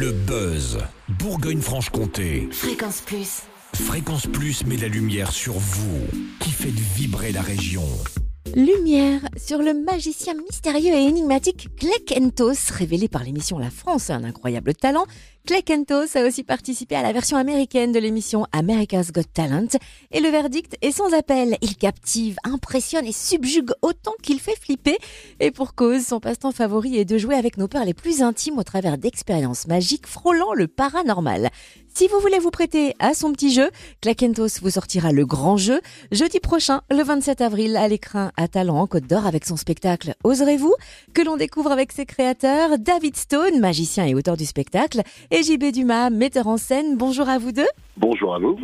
Le buzz. Bourgogne-Franche-Comté. Fréquence Plus. Fréquence Plus met la lumière sur vous, qui faites vibrer la région. Lumière sur le magicien mystérieux et énigmatique Klekentos, révélé par l'émission La France, un incroyable talent. Klekentos a aussi participé à la version américaine de l'émission America's Got Talent. Et le verdict est sans appel. Il captive, impressionne et subjugue autant qu'il fait flipper. Et pour cause, son passe-temps favori est de jouer avec nos peurs les plus intimes au travers d'expériences magiques frôlant le paranormal. Si vous voulez vous prêter à son petit jeu, Clakentos vous sortira le grand jeu jeudi prochain, le 27 avril, à l'écran à Talent en Côte d'Or avec son spectacle Oserez-vous que l'on découvre avec ses créateurs David Stone, magicien et auteur du spectacle, et JB Dumas, metteur en scène. Bonjour à vous deux. Bonjour à vous.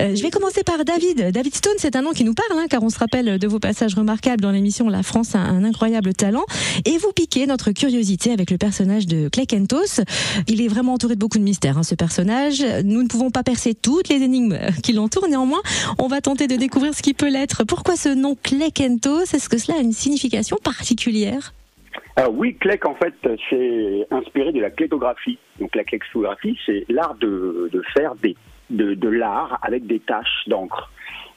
Euh, je vais commencer par David. David Stone, c'est un nom qui nous parle, hein, car on se rappelle de vos passages remarquables dans l'émission La France a un incroyable talent. Et vous piquez notre curiosité avec le personnage de Klekentos. Il est vraiment entouré de beaucoup de mystères, hein, ce personnage. Nous ne pouvons pas percer toutes les énigmes qui l'entourent. Néanmoins, on va tenter de découvrir ce qui peut l'être. Pourquoi ce nom Klekentos? Est-ce que cela a une signification particulière? Alors oui, Clec en fait c'est inspiré de la clétographie. Donc la clétographie c'est l'art de faire des de, l'art avec des taches d'encre.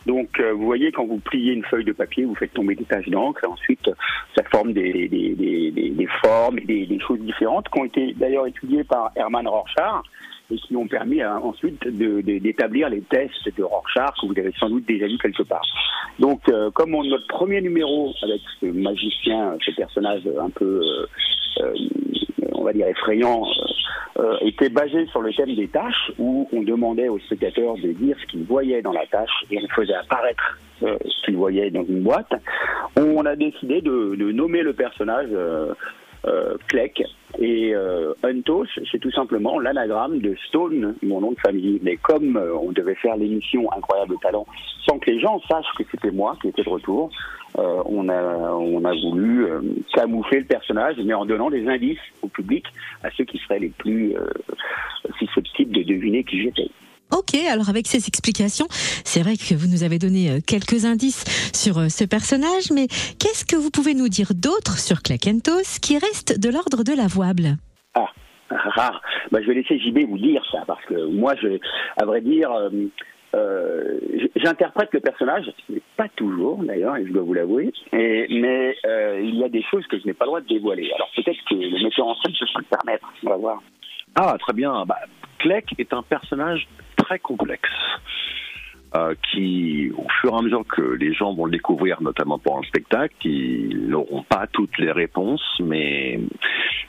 Donc, euh, vous voyez, quand vous pliez une feuille de papier, vous faites tomber des taches d'encre, et ensuite, ça forme des, des, des, des formes et des, choses différentes, qui ont été d'ailleurs étudiées par Hermann Rorschach, et qui ont permis euh, ensuite d'établir les tests de Rorschach, que vous avez sans doute déjà vu quelque part. Donc, euh, comme on, notre premier numéro avec ce magicien, ce personnage un peu, on va dire, effrayant, euh, était basé sur le thème des tâches, où on demandait aux spectateurs de dire ce qu'ils voyaient dans la tâche et on faisait apparaître euh, ce qu'ils voyaient dans une boîte. On a décidé de, de nommer le personnage euh, euh, Kleck. Et euh, Untos, c'est tout simplement l'anagramme de Stone, mon nom de famille. Mais comme euh, on devait faire l'émission Incroyable Talent sans que les gens sachent que c'était moi qui étais de retour, euh, on, a, on a voulu camoufler le personnage, mais en donnant des indices au public, à ceux qui seraient les plus susceptibles de deviner qui j'étais. Ok, alors avec ces explications, c'est vrai que vous nous avez donné euh, quelques indices sur euh, ce personnage, mais qu'est-ce que vous pouvez nous dire d'autre sur Clakentos qui reste de l'ordre de l'avouable? Ah, rare. Bah, je vais laisser JB vous dire ça, parce que moi, je, à vrai dire, euh, j'interprète le personnage, mais pas toujours d'ailleurs, et je dois vous l'avouer, mais il y a des choses que je n'ai pas le droit de dévoiler. Alors peut-être que le metteur en scène se peut le permettre, on va voir. Ah, très bien. Bah, est un personnage complexe. Euh, qui, au fur et à mesure que les gens vont le découvrir, notamment pour un spectacle, ils n'auront pas toutes les réponses, mais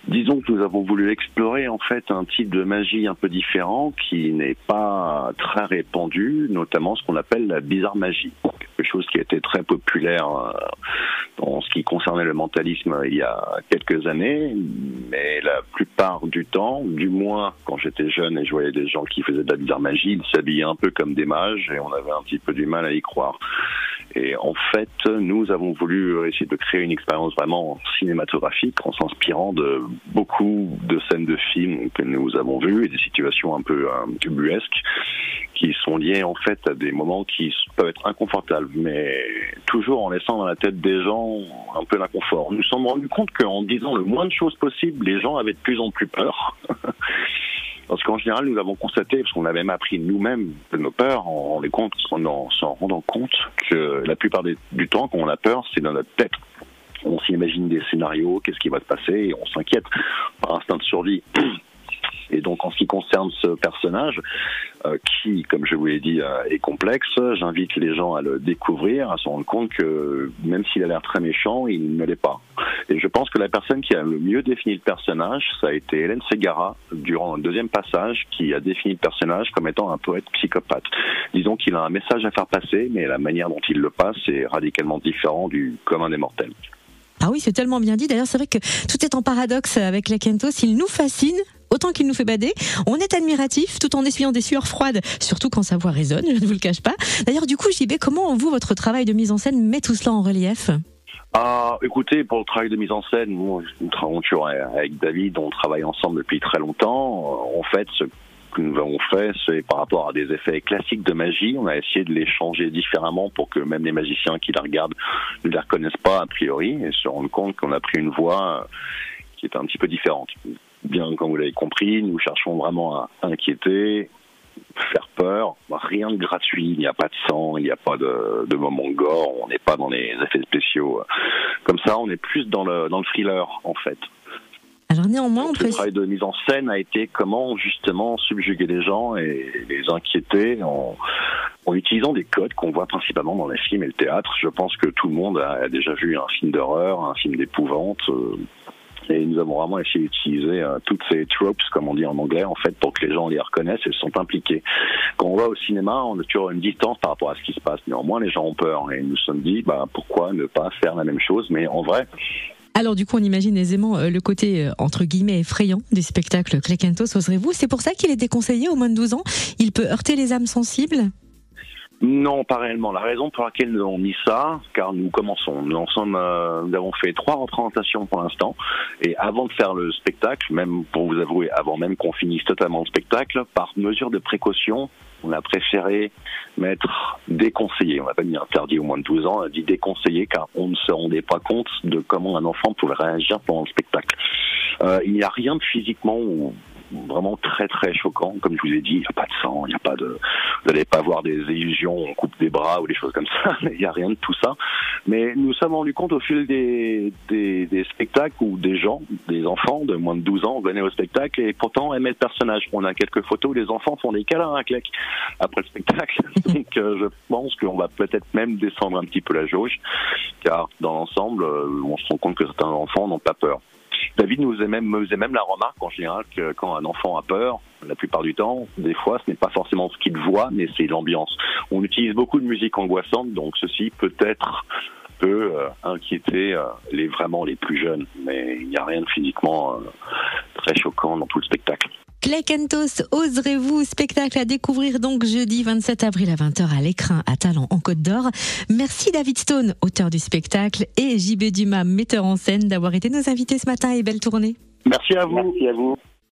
disons que nous avons voulu explorer en fait un type de magie un peu différent qui n'est pas très répandu, notamment ce qu'on appelle la bizarre magie, quelque chose qui a été très populaire euh, en ce qui concernait le mentalisme il y a quelques années, mais la plupart du temps, du moins quand j'étais jeune et je voyais des gens qui faisaient de la bizarre magie, ils s'habillaient un peu comme des mages et on avait un petit peu du mal à y croire. Et en fait, nous avons voulu essayer de créer une expérience vraiment cinématographique en s'inspirant de beaucoup de scènes de films que nous avons vues et des situations un peu un qui sont liées en fait à des moments qui peuvent être inconfortables, mais toujours en laissant dans la tête des gens un peu l'inconfort. Nous nous sommes rendus compte qu'en disant le moins de choses possible, les gens avaient de plus en plus peur. Parce qu'en général, nous avons constaté, parce qu'on a même appris nous-mêmes de nos peurs, en, compte, en s'en rendant compte que la plupart du temps, quand on a peur, c'est dans notre tête. On s'imagine des scénarios, qu'est-ce qui va se passer, et on s'inquiète par instinct de survie. Et donc en ce qui concerne ce personnage, euh, qui, comme je vous l'ai dit, euh, est complexe, j'invite les gens à le découvrir, à se rendre compte que même s'il a l'air très méchant, il ne l'est pas. Et je pense que la personne qui a le mieux défini le personnage, ça a été Hélène Segara, durant un deuxième passage, qui a défini le personnage comme étant un poète psychopathe. Disons qu'il a un message à faire passer, mais la manière dont il le passe est radicalement différent du commun des mortels. Ah oui, c'est tellement bien dit. D'ailleurs, c'est vrai que tout est en paradoxe avec la Kentos. Il nous fascine, autant qu'il nous fait bader. On est admiratif tout en essuyant des sueurs froides, surtout quand sa voix résonne, je ne vous le cache pas. D'ailleurs, du coup, JB, comment vous, votre travail de mise en scène met tout cela en relief? Ah, écoutez, pour le travail de mise en scène, nous, nous travaillons avec David, on travaille ensemble depuis très longtemps. En fait, ce que nous avons fait, c'est par rapport à des effets classiques de magie, on a essayé de les changer différemment pour que même les magiciens qui la regardent ne la reconnaissent pas a priori et se rendent compte qu'on a pris une voix qui est un petit peu différente l'avez compris, nous cherchons vraiment à inquiéter, faire peur. Rien de gratuit, il n'y a pas de sang, il n'y a pas de, de moment gore, on n'est pas dans les effets spéciaux. Comme ça, on est plus dans le, dans le thriller, en fait. Alors néanmoins, on Le travail de mise en scène a été comment justement subjuguer les gens et les inquiéter en, en utilisant des codes qu'on voit principalement dans les films et le théâtre. Je pense que tout le monde a déjà vu un film d'horreur, un film d'épouvante. Et nous avons vraiment essayé d'utiliser euh, toutes ces tropes, comme on dit en anglais, en fait, pour que les gens les reconnaissent et se sont impliqués. Quand on va au cinéma, on a toujours une distance par rapport à ce qui se passe. Néanmoins, les gens ont peur et nous nous sommes dit, bah, pourquoi ne pas faire la même chose Mais en vrai, Alors du coup, on imagine aisément euh, le côté euh, entre guillemets effrayant du spectacle Cléquentos, oserez-vous? C'est pour ça qu'il est déconseillé au moins de 12 ans. Il peut heurter les âmes sensibles? Non, pas réellement. La raison pour laquelle nous avons mis ça, car nous commençons. Nous en sommes, euh, nous avons fait trois représentations pour l'instant, et avant de faire le spectacle, même pour vous avouer, avant même qu'on finisse totalement le spectacle, par mesure de précaution, on a préféré mettre déconseillé. On n'a pas mis interdit au moins de 12 ans, on a dit déconseillé, car on ne se rendait pas compte de comment un enfant pouvait réagir pendant le spectacle. Euh, il n'y a rien de physiquement ou vraiment très très choquant, comme je vous ai dit, il n'y a pas de sang, il n'y a pas de, vous n'allez pas voir des illusions, on coupe des bras ou des choses comme ça, il n'y a rien de tout ça. Mais nous sommes rendus compte au fil des, des, des spectacles où des gens, des enfants de moins de 12 ans venaient au spectacle et pourtant aimaient le personnage. On a quelques photos où les enfants font des câlins à Clec après le spectacle. Donc euh, je pense qu'on va peut-être même descendre un petit peu la jauge, car dans l'ensemble, euh, on se rend compte que certains enfants n'ont pas peur. David nous faisait même, me faisait la remarque en général que quand un enfant a peur, la plupart du temps, des fois, ce n'est pas forcément ce qu'il voit, mais c'est l'ambiance. On utilise beaucoup de musique angoissante, donc ceci peut euh, inquiéter euh, les vraiment les plus jeunes, mais il n'y a rien de physiquement euh, très choquant dans tout le spectacle. Cléquentos, oserez-vous Spectacle à découvrir donc jeudi 27 avril à 20h à l'écran à Talent en Côte d'Or. Merci David Stone, auteur du spectacle, et JB Dumas, metteur en scène, d'avoir été nos invités ce matin et belle tournée. Merci à vous. Merci à vous.